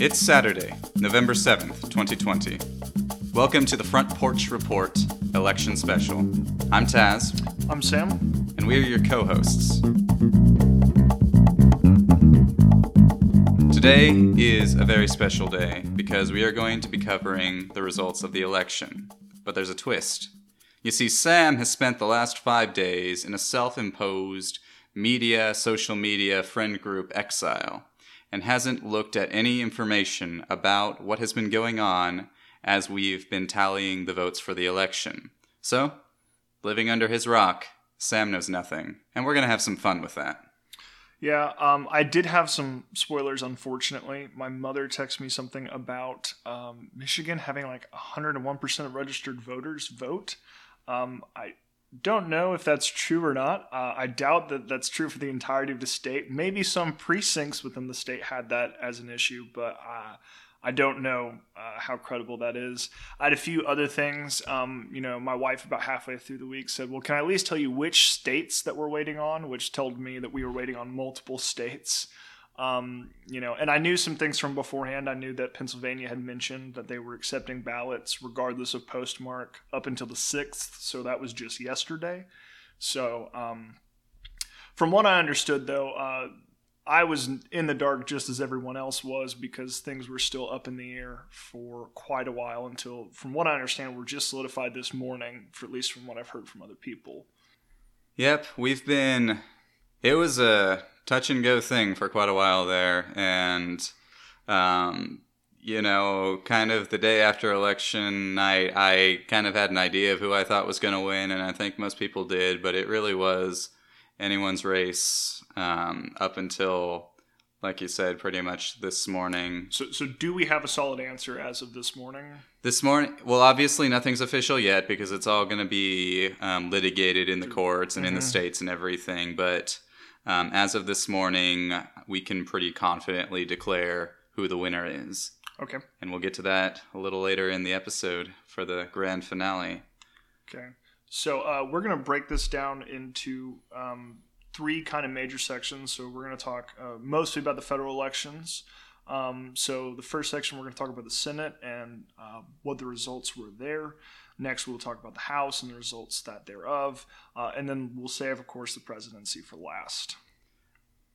It's Saturday, November 7th, 2020. Welcome to the Front Porch Report Election Special. I'm Taz, I'm Sam. and we are your co hosts. Today is a very special day because we are going to be covering the results of the election. But there's a twist. You see, Sam has spent the last five days in a self imposed media, social media, friend group exile and hasn't looked at any information about what has been going on as we've been tallying the votes for the election. So, living under his rock, Sam knows nothing, and we're going to have some fun with that. Yeah, um, I did have some spoilers, unfortunately. My mother texted me something about um, Michigan having like 101% of registered voters vote. Um, I don't know if that's true or not. Uh, I doubt that that's true for the entirety of the state. Maybe some precincts within the state had that as an issue, but uh, I don't know uh, how credible that is. I had a few other things. Um, you know, my wife about halfway through the week said, "Well, can I at least tell you which states that we're waiting on?" Which told me that we were waiting on multiple states. Um, you know, and I knew some things from beforehand. I knew that Pennsylvania had mentioned that they were accepting ballots regardless of postmark up until the sixth. So that was just yesterday. So, um, from what I understood, though, uh, I was in the dark just as everyone else was because things were still up in the air for quite a while until, from what I understand, were just solidified this morning, for at least from what I've heard from other people. Yep, we've been. It was a touch and go thing for quite a while there, and um, you know, kind of the day after election night, I kind of had an idea of who I thought was going to win, and I think most people did, but it really was anyone's race um, up until, like you said, pretty much this morning. So, so do we have a solid answer as of this morning? This morning, well, obviously nothing's official yet because it's all going to be um, litigated in the courts and in the states and everything. But um, as of this morning, we can pretty confidently declare who the winner is. Okay. And we'll get to that a little later in the episode for the grand finale. Okay. So uh, we're going to break this down into um, three kind of major sections. So we're going to talk uh, mostly about the federal elections. Um, so the first section we're going to talk about the Senate and uh, what the results were there. Next, we'll talk about the House and the results that thereof, uh, and then we'll save, of course, the presidency for last.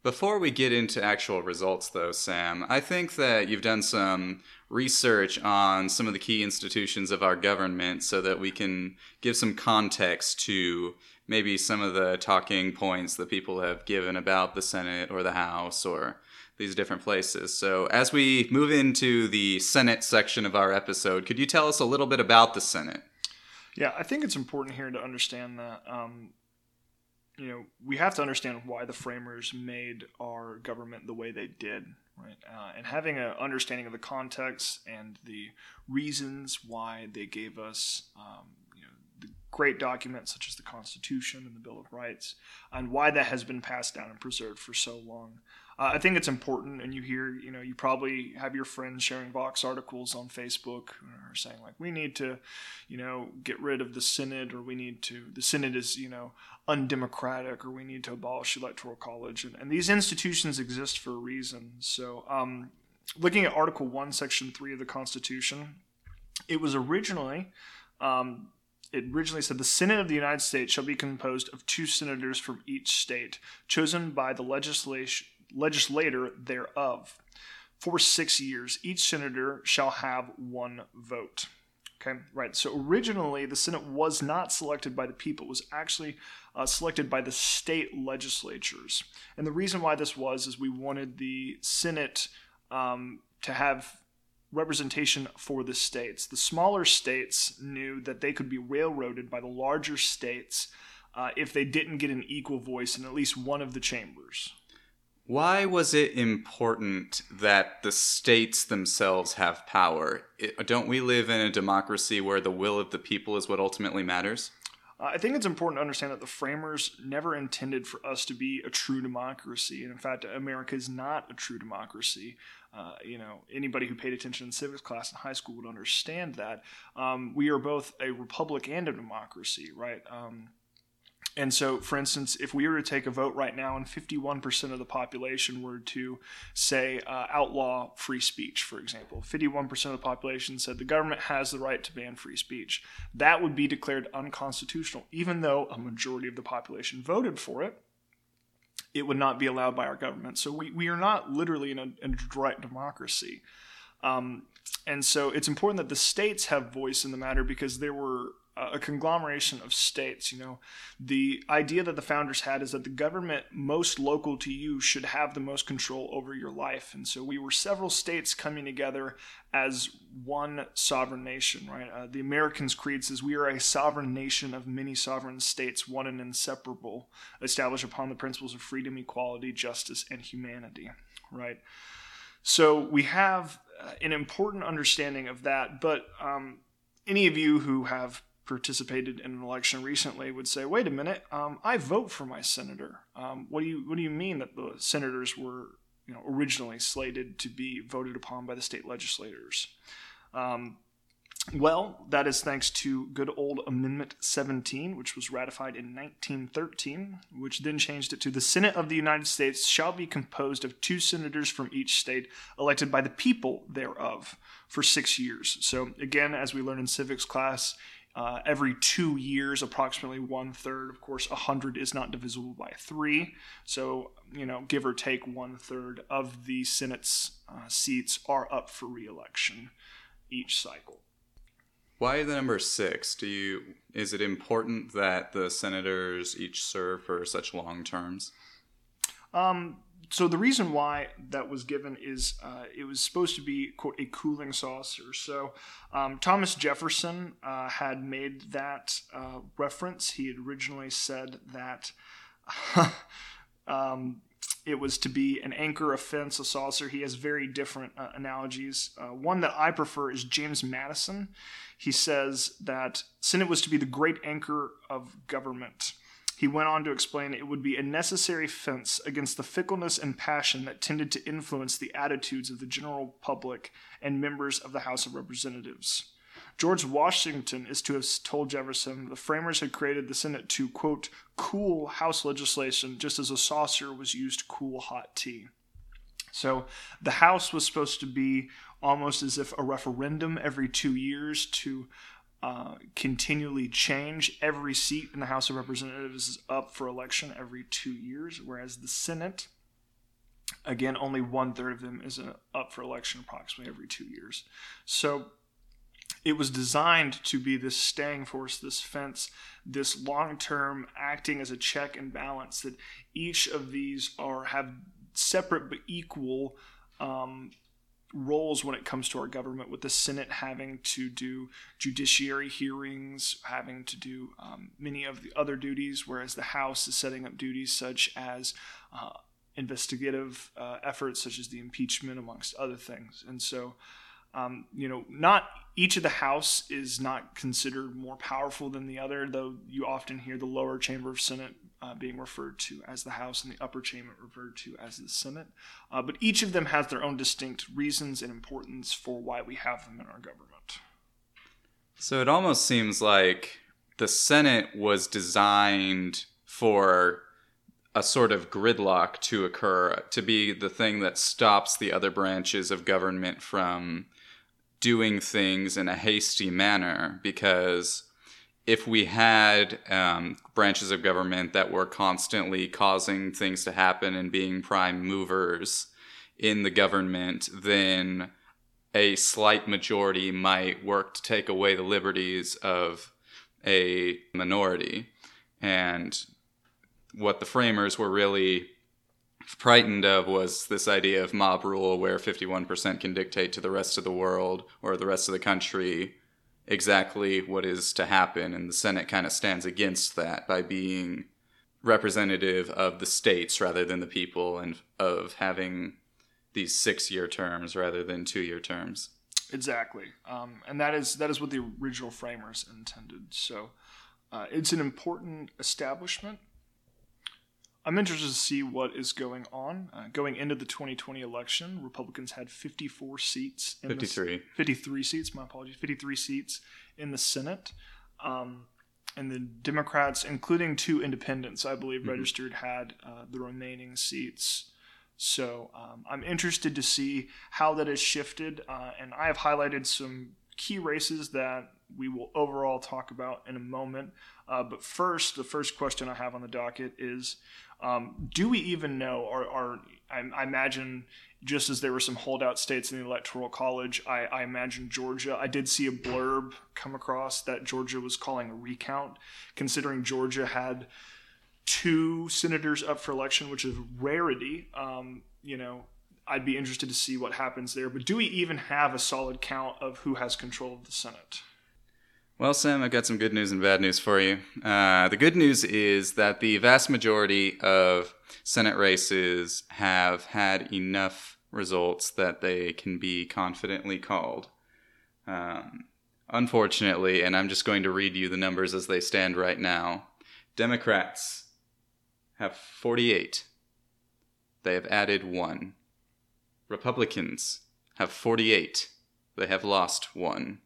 Before we get into actual results, though, Sam, I think that you've done some research on some of the key institutions of our government so that we can give some context to maybe some of the talking points that people have given about the Senate or the House or these different places. So, as we move into the Senate section of our episode, could you tell us a little bit about the Senate? Yeah, I think it's important here to understand that um, you know we have to understand why the framers made our government the way they did, right? Uh, and having an understanding of the context and the reasons why they gave us, um, you know, the great documents such as the Constitution and the Bill of Rights, and why that has been passed down and preserved for so long. Uh, I think it's important, and you hear, you know, you probably have your friends sharing Vox articles on Facebook or saying like, we need to, you know, get rid of the Senate, or we need to, the Senate is, you know, undemocratic, or we need to abolish electoral college, and, and these institutions exist for a reason. So, um, looking at Article One, Section Three of the Constitution, it was originally. Um, it originally said the Senate of the United States shall be composed of two senators from each state, chosen by the legislation legislator thereof. For six years, each senator shall have one vote. Okay, right. So originally, the Senate was not selected by the people; it was actually uh, selected by the state legislatures. And the reason why this was is we wanted the Senate um, to have representation for the states. The smaller states knew that they could be railroaded by the larger states uh, if they didn't get an equal voice in at least one of the chambers. Why was it important that the states themselves have power? It, don't we live in a democracy where the will of the people is what ultimately matters? Uh, I think it's important to understand that the framers never intended for us to be a true democracy. And in fact, America is not a true democracy. Uh, you know, anybody who paid attention in civics class in high school would understand that. Um, we are both a republic and a democracy, right? Um, And so, for instance, if we were to take a vote right now and 51% of the population were to say uh, outlaw free speech, for example, 51% of the population said the government has the right to ban free speech, that would be declared unconstitutional, even though a majority of the population voted for it. It would not be allowed by our government. So we, we are not literally in a, in a direct democracy. Um, and so it's important that the states have voice in the matter because there were a conglomeration of states. You know, the idea that the founders had is that the government most local to you should have the most control over your life. And so we were several states coming together as one sovereign nation, right? Uh, the Americans' creed says we are a sovereign nation of many sovereign states, one and inseparable, established upon the principles of freedom, equality, justice, and humanity, right? So we have uh, an important understanding of that, but um, any of you who have participated in an election recently would say, "Wait a minute, um, I vote for my senator. Um, what do you What do you mean that the senators were, you know, originally slated to be voted upon by the state legislators?" Um, well, that is thanks to good old Amendment 17, which was ratified in 1913, which then changed it to the Senate of the United States shall be composed of two senators from each state elected by the people thereof for six years. So, again, as we learn in civics class, uh, every two years, approximately one third. Of course, 100 is not divisible by three. So, you know, give or take one third of the Senate's uh, seats are up for reelection each cycle. Why the number six? Do you is it important that the senators each serve for such long terms? Um, so the reason why that was given is uh, it was supposed to be quote a cooling saucer. So um, Thomas Jefferson uh, had made that uh, reference. He had originally said that um, it was to be an anchor, a fence, a saucer. He has very different uh, analogies. Uh, one that I prefer is James Madison. He says that Senate was to be the great anchor of government. He went on to explain it would be a necessary fence against the fickleness and passion that tended to influence the attitudes of the general public and members of the House of Representatives. George Washington is to have told Jefferson the framers had created the Senate to, quote, cool House legislation just as a saucer was used to cool hot tea. So the House was supposed to be almost as if a referendum every two years to uh, continually change. Every seat in the House of Representatives is up for election every two years, whereas the Senate, again, only one third of them is uh, up for election approximately every two years. So it was designed to be this staying force, this fence, this long term acting as a check and balance that each of these are have separate but equal um, roles when it comes to our government, with the Senate having to do judiciary hearings, having to do um, many of the other duties, whereas the House is setting up duties such as uh, investigative uh, efforts, such as the impeachment, amongst other things. And so, um, you know, not each of the House is not considered more powerful than the other, though you often hear the lower chamber of Senate uh, being referred to as the House and the upper chamber referred to as the Senate. Uh, but each of them has their own distinct reasons and importance for why we have them in our government. So it almost seems like the Senate was designed for a sort of gridlock to occur, to be the thing that stops the other branches of government from doing things in a hasty manner because if we had um, branches of government that were constantly causing things to happen and being prime movers in the government, then a slight majority might work to take away the liberties of a minority. And what the framers were really frightened of was this idea of mob rule where 51% can dictate to the rest of the world or the rest of the country exactly what is to happen, and the Senate kind of stands against that by being representative of the states rather than the people, and of having these six-year terms rather than two-year terms. Exactly, um, and that is that is what the original framers intended. So, uh, it's an important establishment I'm interested to see what is going on. Uh, going into the 2020 election, Republicans had 54 seats. In 53. The, 53 seats, my apologies. 53 seats in the Senate. Um, and the Democrats, including two independents, I believe, mm-hmm. registered, had uh, the remaining seats. So um, I'm interested to see how that has shifted, uh, and I have highlighted some key races that we will overall talk about in a moment. Uh, but first, the first question I have on the docket is: um, Do we even know, or, or I, I, imagine just as there were some holdout states in the electoral college, I, I imagine Georgia. I did see a blurb come across that Georgia was calling a recount, considering Georgia had two senators up for election, which is rarity. Um, you know, I'd be interested to see what happens there. But do we even have a solid count of who has control of the Senate? Well, Sam, I've got some good news and bad news for you. Uh, the good news is that the vast majority of Senate races have had enough results that they can be confidently called. Um, unfortunately, and I'm just going to read you the numbers as they stand right now Democrats have 48, they have added one. Republicans have 48, they have lost one.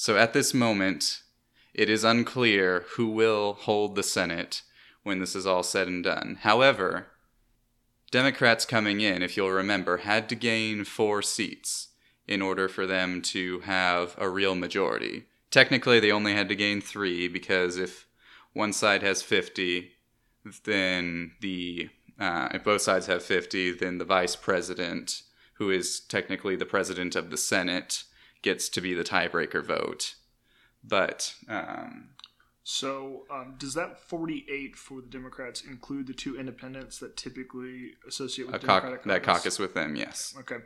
So at this moment, it is unclear who will hold the Senate when this is all said and done. However, Democrats coming in, if you'll remember, had to gain four seats in order for them to have a real majority. Technically, they only had to gain three because if one side has 50, then the uh, if both sides have 50, then the vice president, who is technically the president of the Senate, gets to be the tiebreaker vote. But um, so um, does that 48 for the Democrats include the two independents that typically associate with Democratic caucus? That caucus with them, yes. Okay.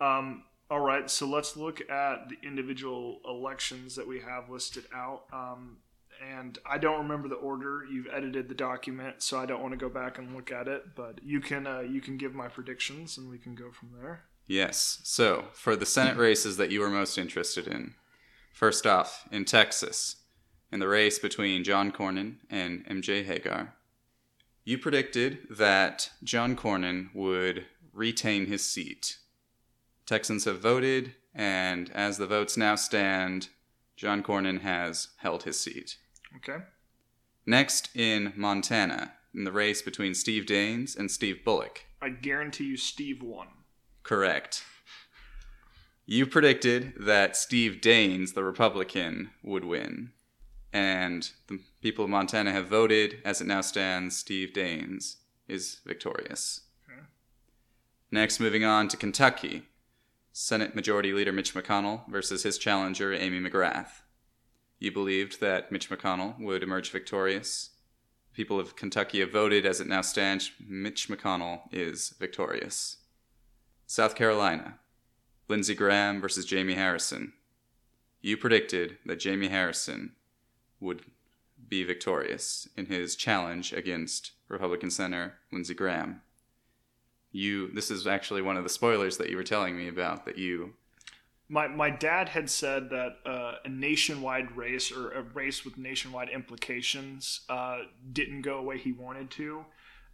Um, all right. So let's look at the individual elections that we have listed out. Um, and I don't remember the order. You've edited the document, so I don't want to go back and look at it. But you can uh, you can give my predictions, and we can go from there. Yes. So, for the Senate races that you were most interested in, first off, in Texas, in the race between John Cornyn and MJ Hegar, you predicted that John Cornyn would retain his seat. Texans have voted, and as the votes now stand, John Cornyn has held his seat. Okay. Next, in Montana, in the race between Steve Daines and Steve Bullock. I guarantee you Steve won. Correct. You predicted that Steve Daines, the Republican, would win. And the people of Montana have voted. As it now stands, Steve Daines is victorious. Okay. Next, moving on to Kentucky. Senate Majority Leader Mitch McConnell versus his challenger, Amy McGrath. You believed that Mitch McConnell would emerge victorious. People of Kentucky have voted. As it now stands, Mitch McConnell is victorious. South Carolina, Lindsey Graham versus Jamie Harrison. You predicted that Jamie Harrison would be victorious in his challenge against Republican Senator Lindsey Graham. You this is actually one of the spoilers that you were telling me about that you my my dad had said that uh, a nationwide race or a race with nationwide implications uh, didn't go away he wanted to.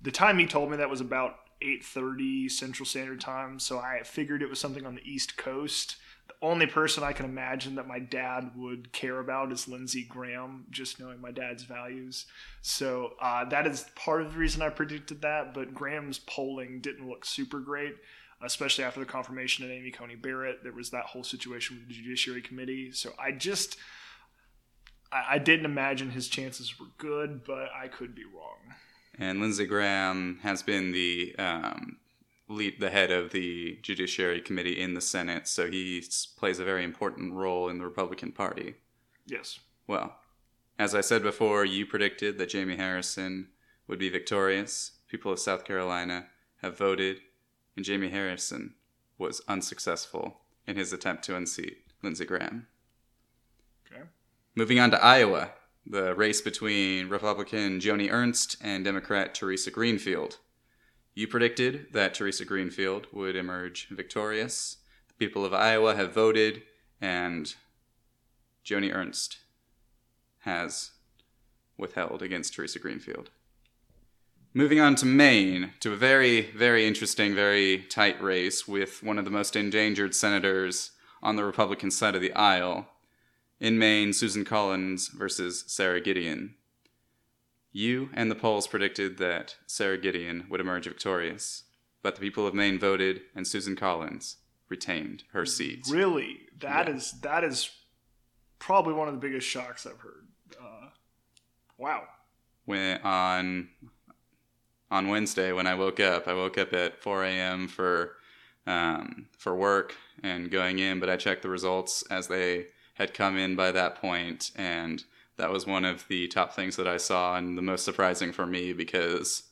The time he told me that was about 8:30 Central Standard Time, so I figured it was something on the East Coast. The only person I can imagine that my dad would care about is Lindsey Graham, just knowing my dad's values. So uh, that is part of the reason I predicted that. But Graham's polling didn't look super great, especially after the confirmation of Amy Coney Barrett. There was that whole situation with the Judiciary Committee. So I just I, I didn't imagine his chances were good, but I could be wrong. And Lindsey Graham has been the um, lead, the head of the Judiciary Committee in the Senate, so he plays a very important role in the Republican Party. Yes. Well, as I said before, you predicted that Jamie Harrison would be victorious. People of South Carolina have voted, and Jamie Harrison was unsuccessful in his attempt to unseat Lindsey Graham. Okay. Moving on to Iowa the race between Republican Joni Ernst and Democrat Theresa Greenfield. You predicted that Theresa Greenfield would emerge victorious. The people of Iowa have voted, and Joni Ernst has withheld against Theresa Greenfield. Moving on to Maine, to a very, very interesting, very tight race with one of the most endangered senators on the Republican side of the aisle, In Maine, Susan Collins versus Sara Gideon. You and the polls predicted that Sara Gideon would emerge victorious, but the people of Maine voted, and Susan Collins retained her seat. Really, that Yeah. is that is probably one of the biggest shocks I've heard. Uh, wow. when on on Wednesday when I woke up. I woke up at 4 a.m. for um, for work and going in, but I checked the results as they had come in by that point, and that was one of the top things that I saw, and the most surprising for me because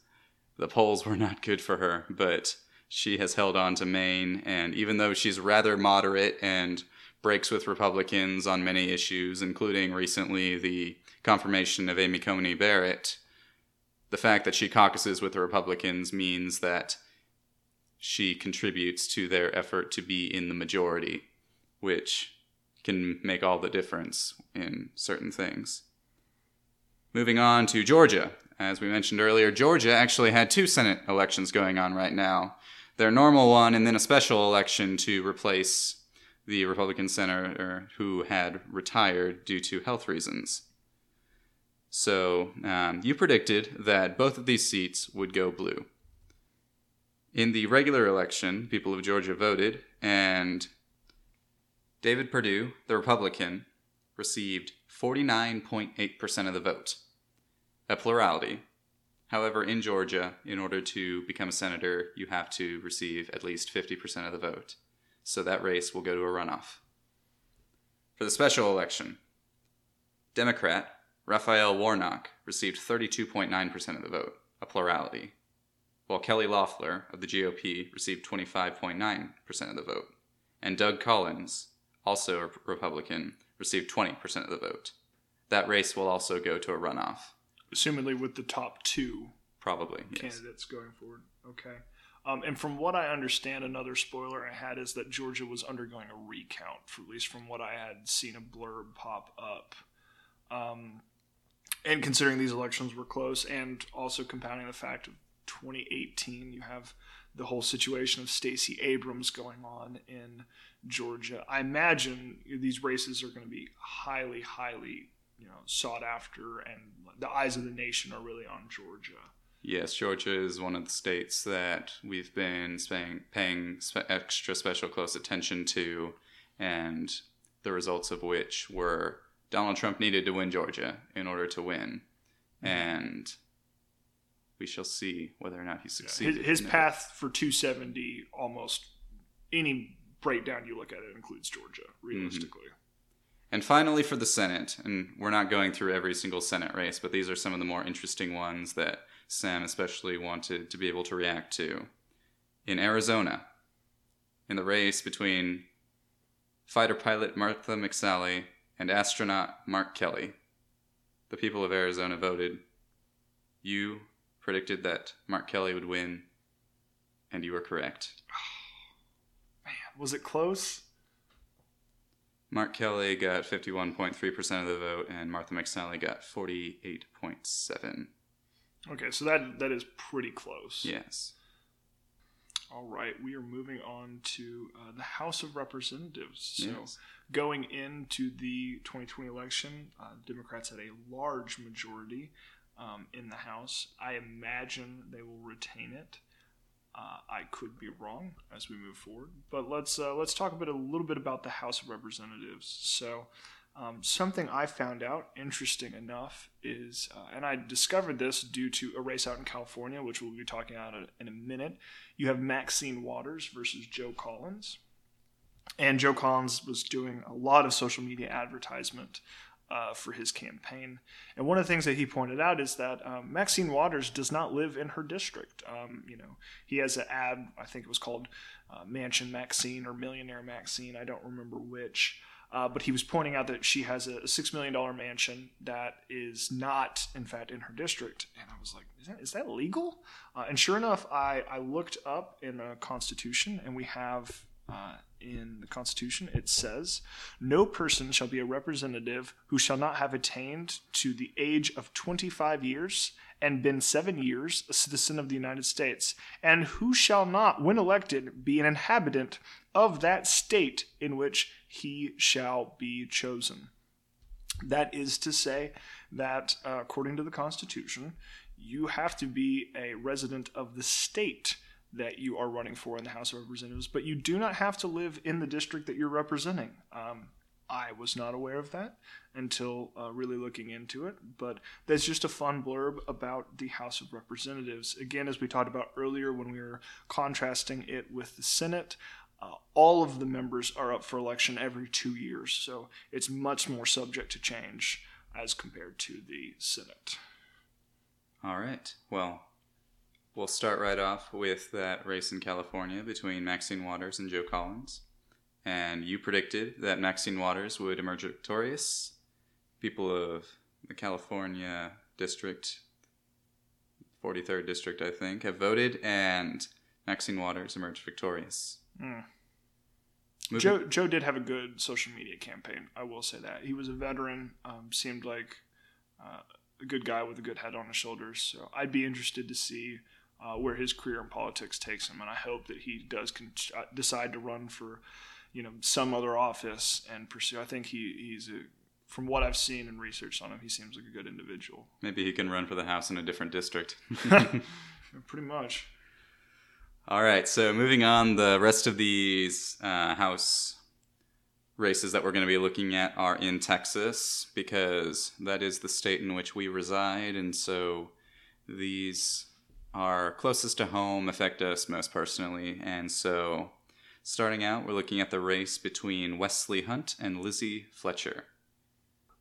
the polls were not good for her, but she has held on to Maine, and even though she's rather moderate and breaks with Republicans on many issues, including recently the confirmation of Amy Coney Barrett, the fact that she caucuses with the Republicans means that she contributes to their effort to be in the majority, which can make all the difference in certain things. Moving on to Georgia. As we mentioned earlier, Georgia actually had two Senate elections going on right now their normal one and then a special election to replace the Republican senator who had retired due to health reasons. So um, you predicted that both of these seats would go blue. In the regular election, people of Georgia voted, and David Perdue, the Republican, received 49.8% of the vote, a plurality. However, in Georgia, in order to become a senator, you have to receive at least 50% of the vote. So that race will go to a runoff. For the special election, Democrat Raphael Warnock received 32.9% of the vote, a plurality, while Kelly Loeffler of the GOP received 25.9% of the vote, and Doug Collins, also a Republican, received 20% of the vote. That race will also go to a runoff, Assumedly with the top two probably. Yes. candidates going forward. Okay. Um, and from what I understand, another spoiler I had is that Georgia was undergoing a recount, for at least from what I had seen a blurb pop up. Um, and considering these elections were close, and also compounding the fact of 2018, you have the whole situation of Stacey Abrams going on in Georgia. I imagine these races are going to be highly, highly, you know, sought after, and the eyes of the nation are really on Georgia. Yes, Georgia is one of the states that we've been paying, paying extra special close attention to, and the results of which were Donald Trump needed to win Georgia in order to win, mm-hmm. and we shall see whether or not he succeeds. succeeded. his it. path for 270, almost any breakdown you look at it includes Georgia, mm-hmm. realistically. And finally, for the Senate, and we're not going through every single Senate race, but these are some of the more interesting ones that Sam especially wanted to be able to react to. In Arizona, in the race between fighter pilot Martha McSally and astronaut Mark Kelly, the people of Arizona voted. You predicted that Mark Kelly would win, and you were correct. Man, was it close? Mark Kelly got 51.3% of the vote, and Martha McSally got 48.7. Okay, so that that is pretty close. Yes. All right, we are moving on to uh, the House of Representatives. So, Yes. going into the 2020 election, uh, Democrats had a large majority um, in the House. I imagine they will retain it. Uh, I could be wrong as we move forward, but let's uh, let's talk a bit a little bit about the House of Representatives. So. Um, something I found out interesting enough is, uh, and I discovered this due to a race out in California, which we'll be talking about in- in a minute. You have Maxine Waters versus Joe Collins. And Joe Collins was doing a lot of social media advertisement uh, for his campaign. And one of the things that he pointed out is that um, Maxine Waters does not live in her district. Um, you know, he has an ad, I think it was called uh, Mansion Maxine or Millionaire Maxine, I don't remember which. Uh, but he was pointing out that she has a $6 million mansion that is not, in fact, in her district. And I was like, is that, is that legal? Uh, and sure enough, I, I looked up in the Constitution, and we have uh, in the Constitution, it says, No person shall be a representative who shall not have attained to the age of 25 years and been seven years a citizen of the United States, and who shall not, when elected, be an inhabitant of that state in which he shall be chosen. That is to say that, uh, according to the Constitution, you have to be a resident of the state that you are running for in the House of Representatives, but you do not have to live in the district that you're representing. Um, I was not aware of that until uh, really looking into it, but that's just a fun blurb about the House of Representatives. Again, as we talked about earlier when we were contrasting it with the Senate, uh, all of the members are up for election every two years, so it's much more subject to change as compared to the Senate. All right. Well, we'll start right off with that race in California between Maxine Waters and Joe Collins. And you predicted that Maxine Waters would emerge victorious. People of the California district, 43rd district, I think, have voted, and Maxine Waters emerged victorious. Mm. Joe Joe did have a good social media campaign. I will say that he was a veteran. Um, seemed like uh, a good guy with a good head on his shoulders. So I'd be interested to see uh, where his career in politics takes him, and I hope that he does con- uh, decide to run for you know some other office and pursue. I think he he's a from what I've seen and researched on him, he seems like a good individual. Maybe he can run for the House in a different district. Pretty much. All right, so moving on, the rest of these uh, House races that we're going to be looking at are in Texas because that is the state in which we reside, and so these are closest to home, affect us most personally, and so starting out, we're looking at the race between Wesley Hunt and Lizzie Fletcher.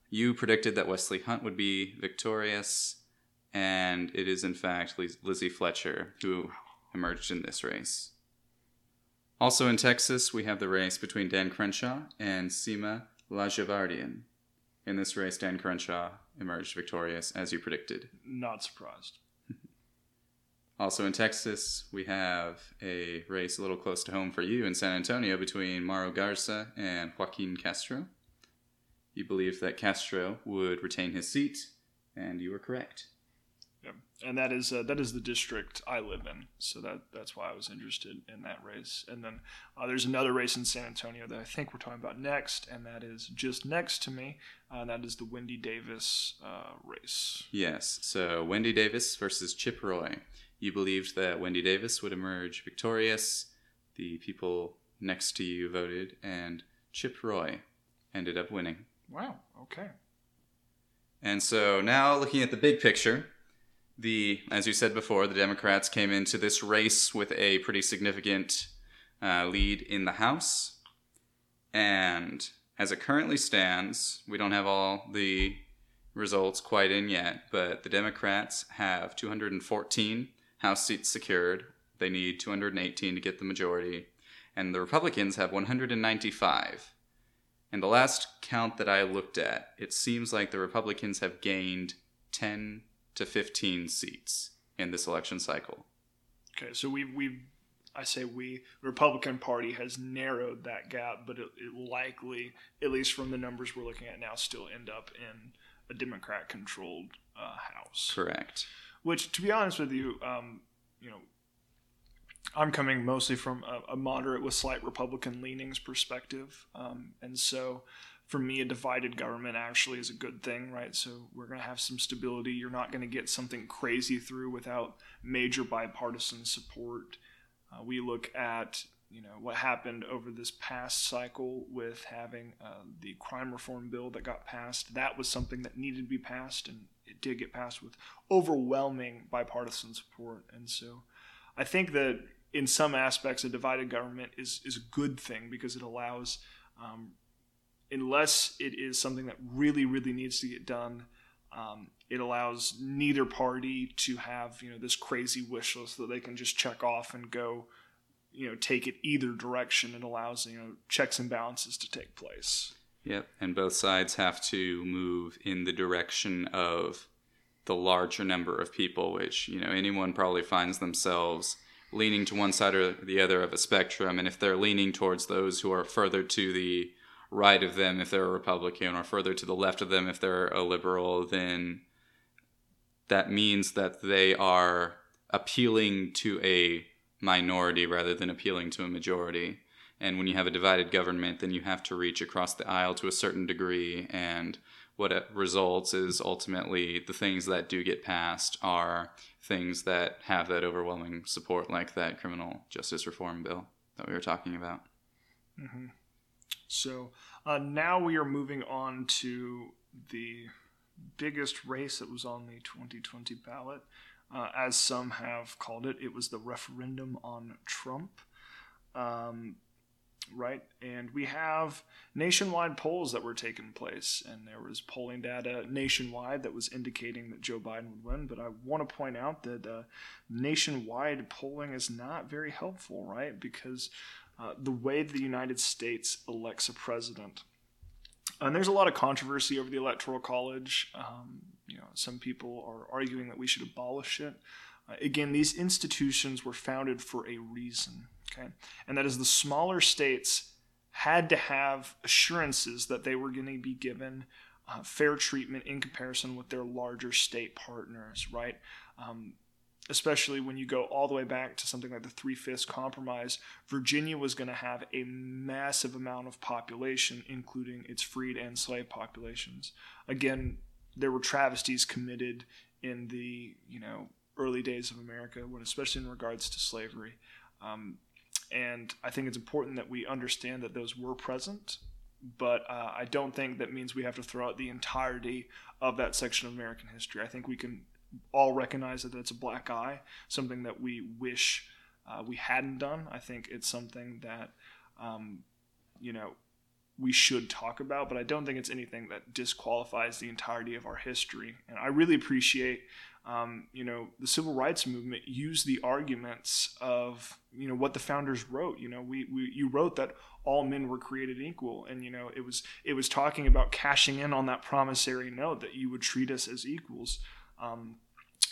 You predicted that Wesley Hunt would be victorious, and it is in fact Lizzie Fletcher who emerged in this race. Also in Texas, we have the race between Dan Crenshaw and Sima Ladjevardian. In this race, Dan Crenshaw emerged victorious, as you predicted. Not surprised. Also in Texas, we have a race a little close to home for you in San Antonio between Mauro Garza and Joaquin Castro. You believed that Castro would retain his seat, and you were correct. Yeah. And that is uh, that is the district I live in, so that that's why I was interested in that race. And then uh, there's another race in San Antonio that I think we're talking about next, and that is just next to me. Uh, that is the Wendy Davis uh, race. Yes. So Wendy Davis versus Chip Roy. You believed that Wendy Davis would emerge victorious. The people next to you voted, and Chip Roy ended up winning. Wow. Okay. And so now looking at the big picture the, as you said before, the Democrats came into this race with a pretty significant uh, lead in the House. And as it currently stands, we don't have all the results quite in yet, but the Democrats have 214 House seats secured. They need 218 to get the majority. And the Republicans have 195. And the last count that I looked at, it seems like the Republicans have gained 10 to 15 seats in this election cycle. Okay, so we we I say we the Republican Party has narrowed that gap, but it, it likely, at least from the numbers we're looking at now, still end up in a Democrat-controlled uh, House. Correct. Which, to be honest with you, um, you know, I'm coming mostly from a, a, moderate with slight Republican leanings perspective, um, and so for me, a divided government actually is a good thing, right? So we're going to have some stability. You're not going to get something crazy through without major bipartisan support. Uh, we look at you know what happened over this past cycle with having uh, the crime reform bill that got passed. That was something that needed to be passed, and it did get passed with overwhelming bipartisan support. And so, I think that in some aspects, a divided government is is a good thing because it allows um, unless it is something that really, really needs to get done, um, it allows neither party to have you know this crazy wish list that they can just check off and go, you know, take it either direction. It allows you know checks and balances to take place. Yep, and both sides have to move in the direction of the larger number of people, which you know anyone probably finds themselves leaning to one side or the other of a spectrum, and if they're leaning towards those who are further to the right of them if they're a Republican or further to the left of them if they're a liberal, then that means that they are appealing to a minority rather than appealing to a majority. And when you have a divided government, then you have to reach across the aisle to a certain degree. And what results is ultimately the things that do get passed are things that have that overwhelming support, like that criminal justice reform bill that we were talking about. Mm-hmm. So uh, now we are moving on to the biggest race that was on the 2020 ballot. Uh, as some have called it, it was the referendum on Trump. Um, right? And we have nationwide polls that were taking place, and there was polling data nationwide that was indicating that Joe Biden would win. But I want to point out that uh, nationwide polling is not very helpful, right? Because uh, the way the United States elects a president. And there's a lot of controversy over the Electoral College. Um, you know, some people are arguing that we should abolish it. Uh, again, these institutions were founded for a reason, okay? And that is the smaller states had to have assurances that they were going to be given uh, fair treatment in comparison with their larger state partners, right? Um, especially when you go all the way back to something like the Three Fifths Compromise, Virginia was going to have a massive amount of population, including its freed and slave populations. Again, there were travesties committed in the you know early days of America, when especially in regards to slavery. Um, and I think it's important that we understand that those were present, but uh, I don't think that means we have to throw out the entirety of that section of American history. I think we can all recognize that it's a black eye, something that we wish uh, we hadn't done. I think it's something that, um, you know, we should talk about, but I don't think it's anything that disqualifies the entirety of our history. And I really appreciate, um, you know, the civil rights movement used the arguments of, you know, what the founders wrote. You know, we, we you wrote that all men were created equal, and you know, it was it was talking about cashing in on that promissory note that you would treat us as equals. Um,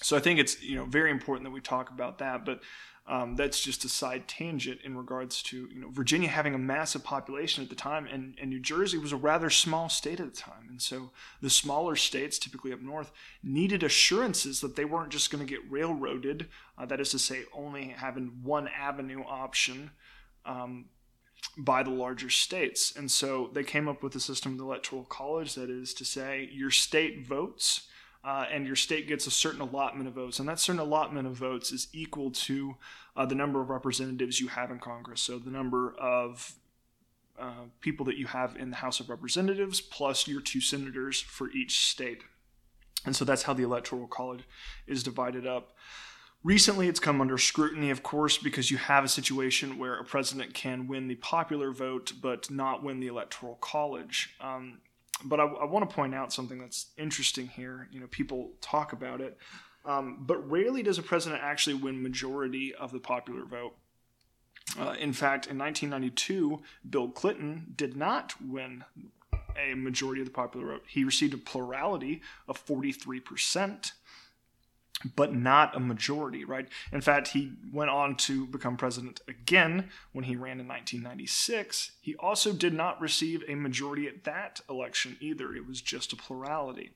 so I think it's you know very important that we talk about that, but um, that's just a side tangent in regards to you know Virginia having a massive population at the time, and, and New Jersey was a rather small state at the time, and so the smaller states, typically up north, needed assurances that they weren't just going to get railroaded. Uh, that is to say, only having one avenue option. Um, by the larger states. And so they came up with a system of the Electoral College that is to say your state votes uh, and your state gets a certain allotment of votes, and that certain allotment of votes is equal to uh, the number of representatives you have in Congress. So the number of uh, people that you have in the House of Representatives plus your two senators for each state. And so that's how the Electoral College is divided up. Recently, it's come under scrutiny, of course, because you have a situation where a president can win the popular vote but not win the Electoral College. Um, but I, I want to point out something that's interesting here. You know, people talk about it, um, but rarely does a president actually win majority of the popular vote. Uh, in fact, in 1992, Bill Clinton did not win a majority of the popular vote. He received a plurality of 43 percent but not a majority, right? In fact, he went on to become president again when he ran in 1996. He also did not receive a majority at that election either, it was just a plurality.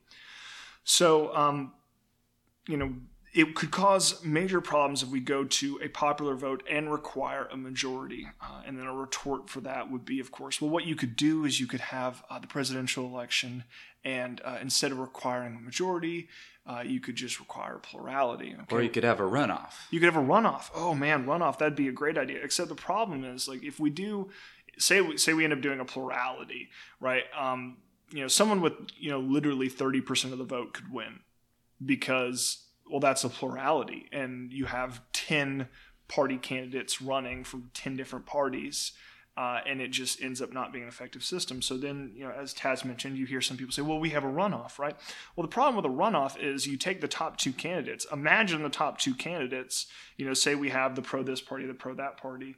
So, um, you know, it could cause major problems if we go to a popular vote and require a majority. Uh, and then a retort for that would be, of course, well, what you could do is you could have uh, the presidential election, and uh, instead of requiring a majority, uh, you could just require plurality. Okay? Or you could have a runoff. You could have a runoff. Oh man, runoff that'd be a great idea. Except the problem is like if we do say we, say we end up doing a plurality, right? Um, you know, someone with you know literally thirty percent of the vote could win because well that's a plurality, and you have ten party candidates running from ten different parties uh, and it just ends up not being an effective system. So then, you know, as Taz mentioned, you hear some people say, "Well, we have a runoff, right?" Well, the problem with a runoff is you take the top two candidates. Imagine the top two candidates. You know, say we have the pro this party, the pro that party.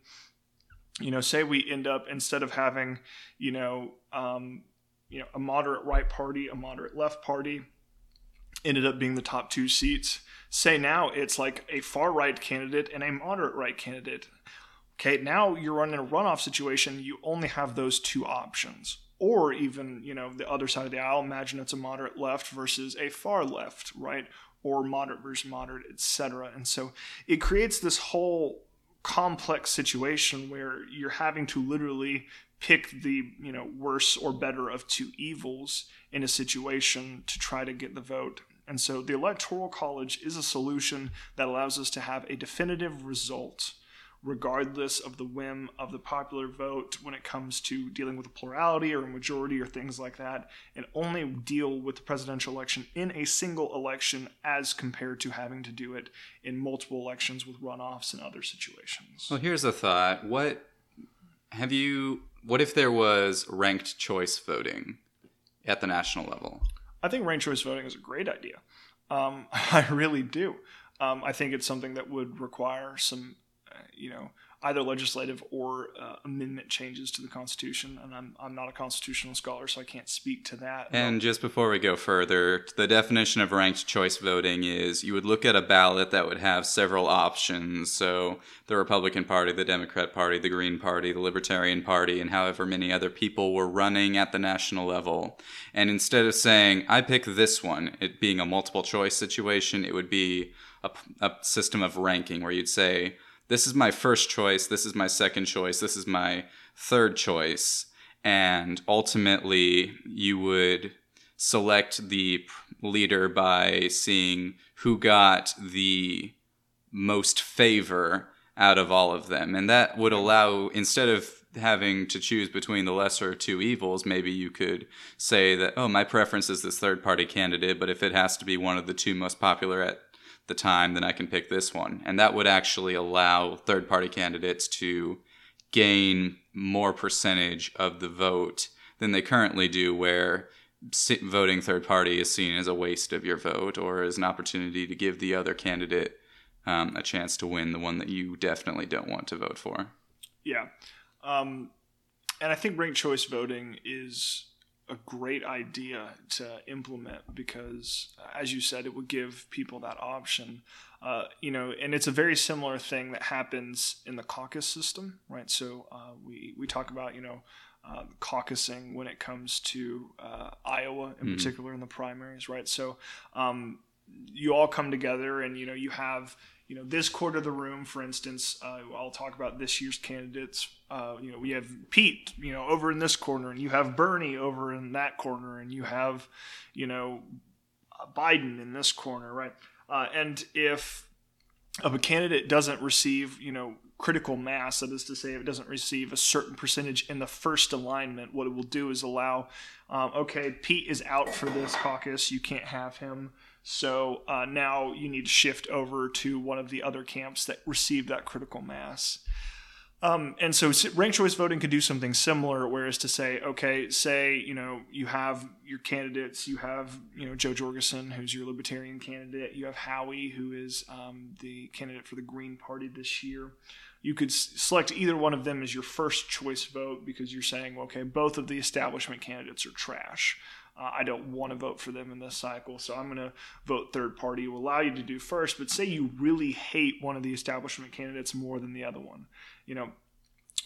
You know, say we end up instead of having, you know, um, you know, a moderate right party, a moderate left party, ended up being the top two seats. Say now it's like a far right candidate and a moderate right candidate Okay, now you're running a runoff situation, you only have those two options. Or even, you know, the other side of the aisle, imagine it's a moderate left versus a far left, right? Or moderate versus moderate, etc. And so it creates this whole complex situation where you're having to literally pick the you know worse or better of two evils in a situation to try to get the vote. And so the electoral college is a solution that allows us to have a definitive result regardless of the whim of the popular vote when it comes to dealing with a plurality or a majority or things like that, and only deal with the presidential election in a single election as compared to having to do it in multiple elections with runoffs and other situations. Well, here's a thought. What have you what if there was ranked choice voting at the national level? I think ranked choice voting is a great idea. Um, I really do. Um, I think it's something that would require some you know, either legislative or uh, amendment changes to the Constitution. And I'm, I'm not a constitutional scholar, so I can't speak to that. And just before we go further, the definition of ranked choice voting is you would look at a ballot that would have several options. So the Republican Party, the Democrat Party, the Green Party, the Libertarian Party, and however many other people were running at the national level. And instead of saying, I pick this one, it being a multiple choice situation, it would be a, a system of ranking where you'd say, this is my first choice, this is my second choice, this is my third choice. And ultimately, you would select the leader by seeing who got the most favor out of all of them. And that would allow, instead of having to choose between the lesser of two evils, maybe you could say that, oh, my preference is this third party candidate, but if it has to be one of the two most popular at the time, then I can pick this one. And that would actually allow third party candidates to gain more percentage of the vote than they currently do, where voting third party is seen as a waste of your vote or as an opportunity to give the other candidate um, a chance to win the one that you definitely don't want to vote for. Yeah. Um, and I think ranked choice voting is a great idea to implement because, as you said, it would give people that option. Uh, you know, and it's a very similar thing that happens in the caucus system, right? So uh, we we talk about you know uh, caucusing when it comes to uh, Iowa in mm particular in the primaries, right? So um, you all come together and you know you have you know this quarter of the room for instance uh, i'll talk about this year's candidates. Uh, you know we have pete you know over in this corner and you have bernie over in that corner and you have you know biden in this corner right? Uh, and if a candidate doesn't receive you know critical mass that is to say if it doesn't receive a certain percentage in the first alignment what it will do is allow um, okay pete is out for this caucus you can't have him so uh, now you need to shift over to one of the other camps that received that critical mass. Um, and so ranked choice voting could do something similar, whereas to say, okay, say, you know, you have your candidates, you have, you know, Jo Jorgensen, who's your libertarian candidate, you have Howie, who is um, the candidate for the Green Party this year. You could select either one of them as your first choice vote because you're saying, okay, both of the establishment candidates are trash uh, I don't want to vote for them in this cycle, so I'm going to vote third party. Will allow you to do first, but say you really hate one of the establishment candidates more than the other one, you know,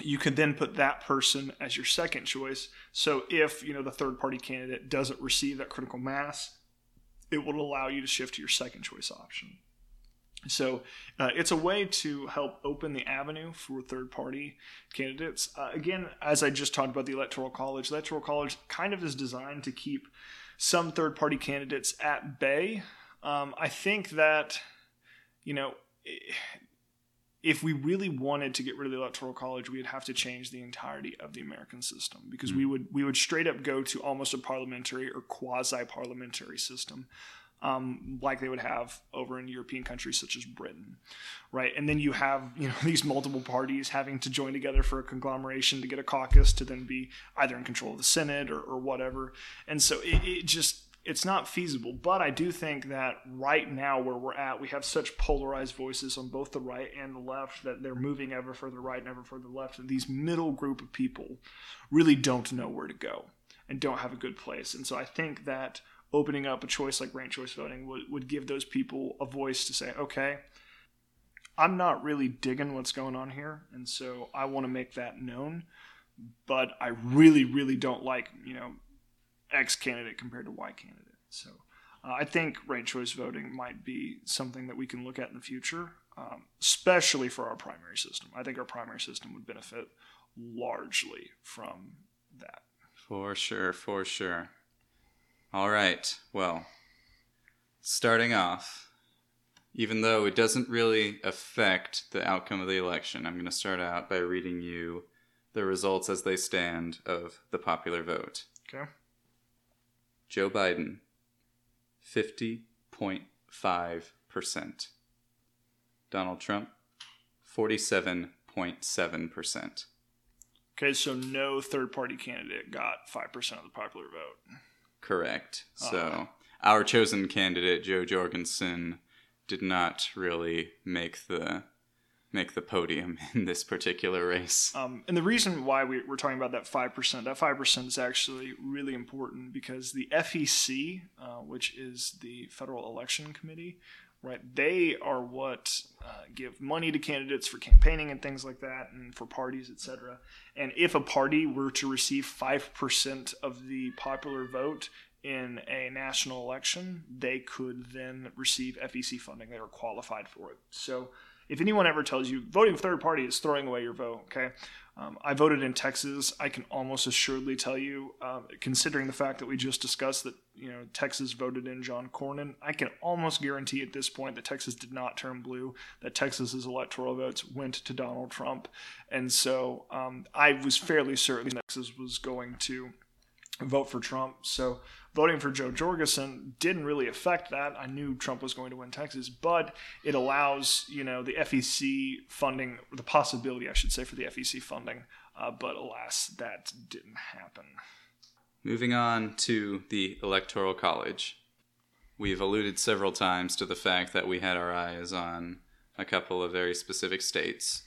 you could then put that person as your second choice. So if you know the third party candidate doesn't receive that critical mass, it will allow you to shift to your second choice option. So uh, it's a way to help open the avenue for third party candidates. Uh, again, as I just talked about the Electoral College, the Electoral College kind of is designed to keep some third party candidates at bay. Um, I think that, you know, if we really wanted to get rid of the electoral college we'd have to change the entirety of the american system because mm-hmm. we would we would straight up go to almost a parliamentary or quasi parliamentary system um, like they would have over in European countries such as Britain, right? And then you have you know these multiple parties having to join together for a conglomeration to get a caucus to then be either in control of the Senate or, or whatever. And so it, it just it's not feasible. But I do think that right now where we're at, we have such polarized voices on both the right and the left that they're moving ever further right and ever further left. And these middle group of people really don't know where to go and don't have a good place. And so I think that opening up a choice like ranked choice voting would, would give those people a voice to say, okay, I'm not really digging what's going on here, and so I want to make that known. But I really, really don't like, you know, X candidate compared to Y candidate. So uh, I think ranked choice voting might be something that we can look at in the future, um, especially for our primary system. I think our primary system would benefit largely from that. For sure, for sure. All right. Well, starting off, even though it doesn't really affect the outcome of the election, I'm going to start out by reading you the results as they stand of the popular vote. Okay. Joe Biden, 50.5%. Donald Trump, 47.7%. Okay, so no third party candidate got 5% of the popular vote. Correct. So Uh. our chosen candidate, Jo Jorgensen, did not really make the make the podium in this particular race. Um, and the reason why we, we're talking about that 5%, that 5% is actually really important because the FEC, uh, which is the Federal Election Committee, right, they are what uh, give money to candidates for campaigning and things like that and for parties, etc. And if a party were to receive 5% of the popular vote, in a national election, they could then receive FEC funding. They are qualified for it. So if anyone ever tells you voting third party is throwing away your vote, okay? Um, I voted in Texas. I can almost assuredly tell you, um, considering the fact that we just discussed that you know Texas voted in John Cornyn, I can almost guarantee at this point that Texas did not turn blue. That Texas's electoral votes went to Donald Trump, and so um, I was fairly certain Texas was going to vote for Trump. So voting for Jo Jorgensen didn't really affect that. I knew Trump was going to win Texas, but it allows you know the FEC funding, the possibility, I should say, for the FEC funding. Uh, but alas, that didn't happen. Moving on to the Electoral College. We've alluded several times to the fact that we had our eyes on a couple of very specific states.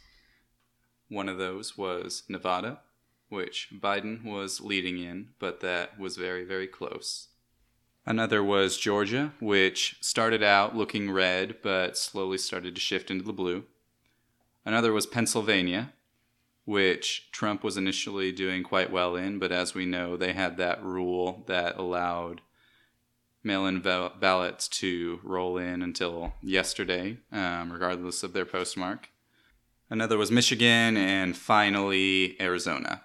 One of those was Nevada, which Biden was leading in, but that was very, very close. Another was Georgia, which started out looking red, but slowly started to shift into the blue. Another was Pennsylvania, which Trump was initially doing quite well in, but as we know, they had that rule that allowed mail in val- ballots to roll in until yesterday, um, regardless of their postmark. Another was Michigan, and finally, Arizona.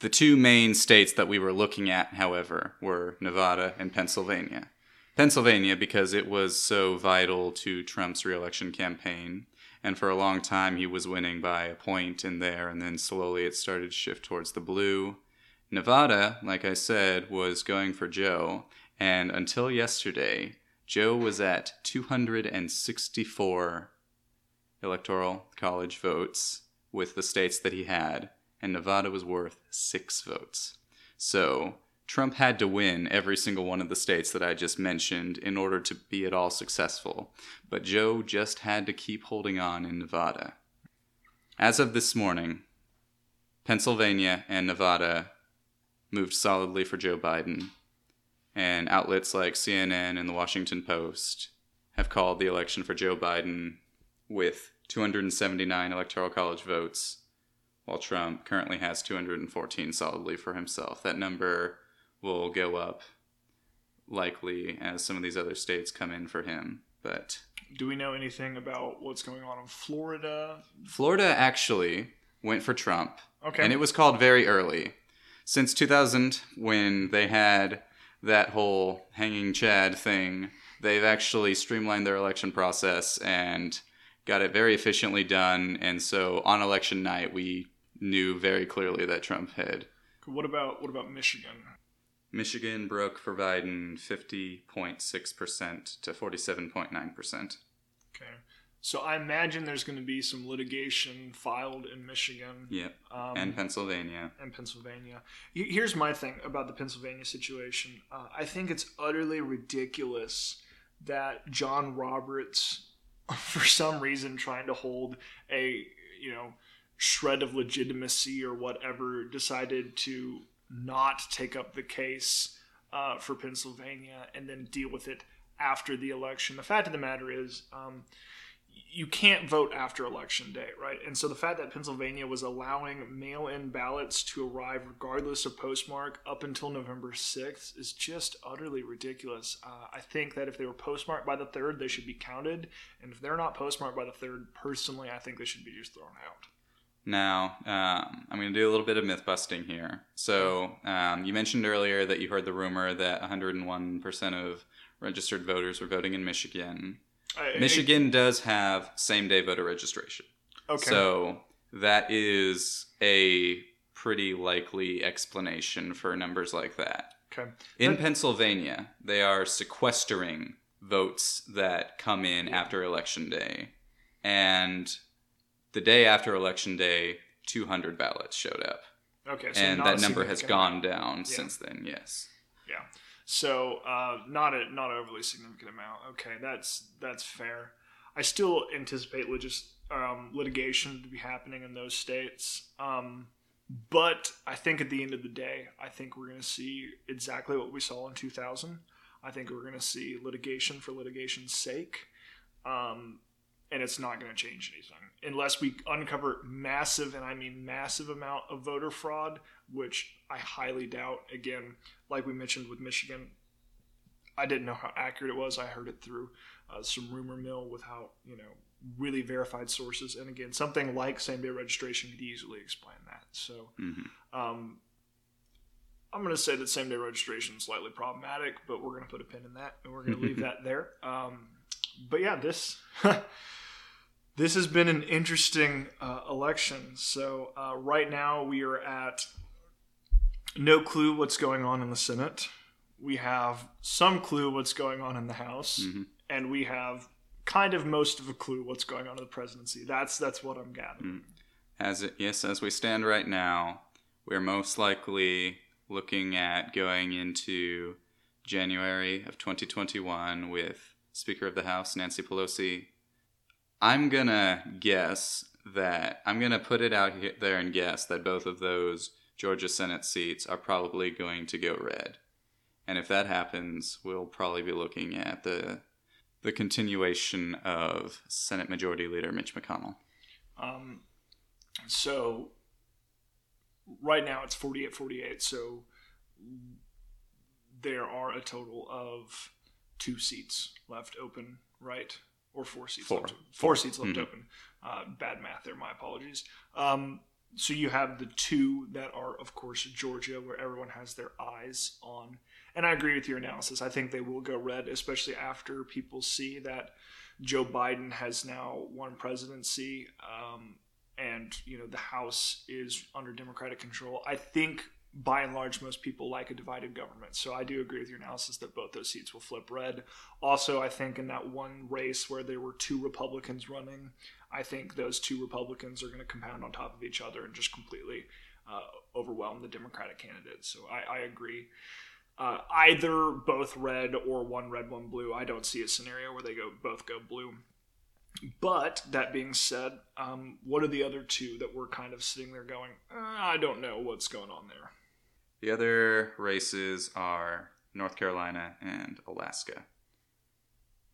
The two main states that we were looking at, however, were Nevada and Pennsylvania. Pennsylvania, because it was so vital to Trump's reelection campaign, and for a long time he was winning by a point in there, and then slowly it started to shift towards the blue. Nevada, like I said, was going for Joe, and until yesterday, Joe was at 264 electoral college votes with the states that he had, and Nevada was worth six votes. So Trump had to win every single one of the states that I just mentioned in order to be at all successful, but Joe just had to keep holding on in Nevada. As of this morning, Pennsylvania and Nevada moved solidly for Joe Biden, and outlets like CNN and the Washington Post have called the election for Joe Biden with 279 electoral college votes, while Trump currently has 214 solidly for himself. That number will go up likely as some of these other states come in for him. But Do we know anything about what's going on in Florida? Florida actually went for Trump, Okay. and it was called very early. Since 2000, when they had that whole hanging Chad thing, they've actually streamlined their election process and got it very efficiently done. And so on election night, we knew very clearly that Trump had. what about what about Michigan? Michigan broke for Biden 50.6% to 47.9%. Okay. So I imagine there's going to be some litigation filed in Michigan Yep. um, and Pennsylvania. and Pennsylvania. Here's my thing about the Pennsylvania situation. Uh, I think it's utterly ridiculous that John Roberts, for some reason, trying to hold a you know shred of legitimacy or whatever, decided to not take up the case uh, for Pennsylvania and then deal with it after the election. The fact of the matter is. Um, you can't vote after election day, right? And so the fact that Pennsylvania was allowing mail in ballots to arrive regardless of postmark up until November 6th is just utterly ridiculous. Uh, I think that if they were postmarked by the 3rd, they should be counted. And if they're not postmarked by the 3rd, personally, I think they should be just thrown out. Now, um, I'm going to do a little bit of myth busting here. So, um, you mentioned earlier that you heard the rumor that 101% of registered voters were voting in Michigan. I- Michigan does have same day voter registration. Okay. So, that is a pretty likely explanation for numbers like that. okay. In That- Pennsylvania, they are sequestering votes that come in after election day. And the day after election day, 200 ballots showed up. Okay. So and that number has gone amount. down Yeah. since then, yes. Yeah. So uh, not a not an overly significant amount. Okay, that's that's fair. I still anticipate legis- um, litigation to be happening in those states. Um, but I think at the end of the day, I think we're going to see exactly what we saw in 2000. I think we're going to see litigation for litigation's sake. Um, and it's not going to change anything unless we uncover massive, and I mean massive amount of voter fraud, which I highly doubt. Again, like we mentioned with Michigan, I didn't know how accurate it was. I heard it through uh, some rumor mill without, you know, really verified sources. And again, something like same day registration could easily explain that. So hmm um, I'm going to say that same day registration is slightly problematic, but we're going to put a pin in that and we're going to leave that there. Um, but yeah, this this has been an interesting uh, election. So uh, right now we are at no clue what's going on in the Senate. We have some clue what's going on in the House, hmm and we have kind of most of a clue what's going on in the presidency. That's that's what I'm gathering. As it, yes, as we stand right now, we're most likely looking at going into January of 2021 with Speaker of the House Nancy Pelosi. I'm gonna guess that I'm gonna put it out here, there and guess that both of those Georgia Senate seats are probably going to go red, and if that happens, we'll probably be looking at the the continuation of Senate Majority Leader Mitch McConnell. Um, so right now it's 48 48. So there are a total of two seats left open, right? Or four seats Four. left Four seats left Mhm. open. Uh, bad math there, my apologies. Um, so you have the two that are, of course, Georgia, where everyone has their eyes on. And I agree with your analysis. I think they will go red, especially after people see that Joe Biden has now won presidency, um, and you know the House is under Democratic control. I think by and large most people like a divided government. So I do agree with your analysis that both those seats will flip red. Also, I think in that one race where there were two Republicans running, I think those two Republicans are going to compound on top of each other and just completely uh, overwhelm the Democratic candidate. So I, I agree. Uh, either both red or one red, one blue. I don't see a scenario where they go both go blue. But that being said, um, what are the other two that we're kind of sitting there going? Uh, I don't know what's going on there. The other races are North Carolina and Alaska.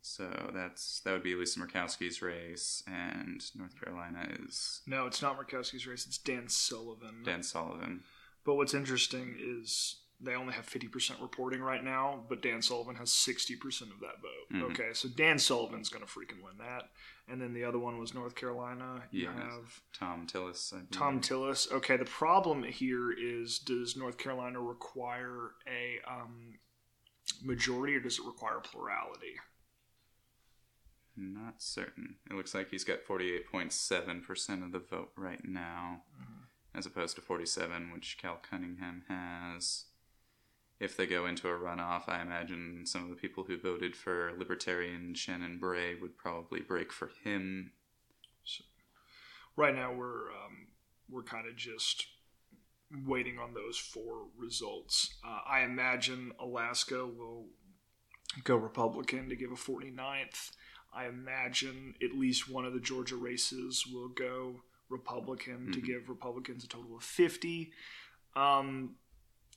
So that's that would be Lisa Murkowski's race, and North Carolina is No, it's not Murkowski's race. It's Dan Sullivan. Dan Sullivan. But what's interesting is they only have 50% reporting right now, but Dan Sullivan has 60% of that vote. Mhm. Okay, so Dan Sullivan's going to freaking win that. And then the other one was North Carolina. You Yes. have Thom Tillis. Thom Tillis. Okay, the problem here is does North Carolina require a um, majority or does it require plurality? Not certain. It looks like he's got forty-eight point seven percent of the vote right now, as opposed to forty-seven, which Cal Cunningham has. If they go into a runoff, I imagine some of the people who voted for Libertarian Shannon Bray would probably break for him. Right now, we're um, we're kind of just waiting on those four results. Uh, I imagine Alaska will go Republican to give a 49th. I imagine at least one of the Georgia races will go Republican to Mhm. give Republicans a total of 50. Um,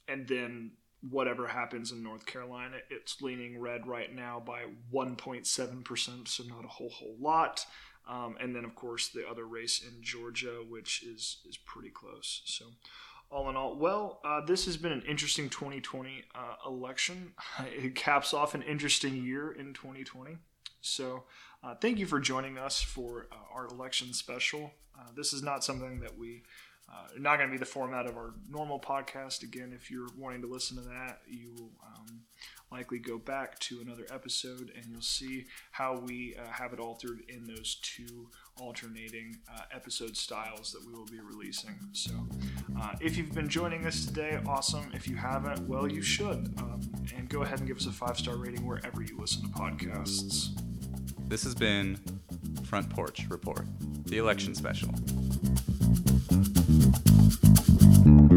and then whatever happens in North Carolina, it's leaning red right now by 1.7%, so not a whole, whole lot. Um, and then, of course, the other race in Georgia, which is is pretty close. So, all in all, well, uh, this has been an interesting 2020 uh, election. It caps off an interesting year in 2020. So, uh, thank you for joining us for uh, our election special. Uh, this is not something that we uh, not going to be the format of our normal podcast. Again, if you're wanting to listen to that, you will um, likely go back to another episode and you'll see how we uh, have it altered in those two alternating uh, episode styles that we will be releasing. So, uh, if you've been joining us today, awesome. If you haven't, well, you should. Um, and go ahead and give us a five star rating wherever you listen to podcasts. This has been Front Porch Report, the election special. うん。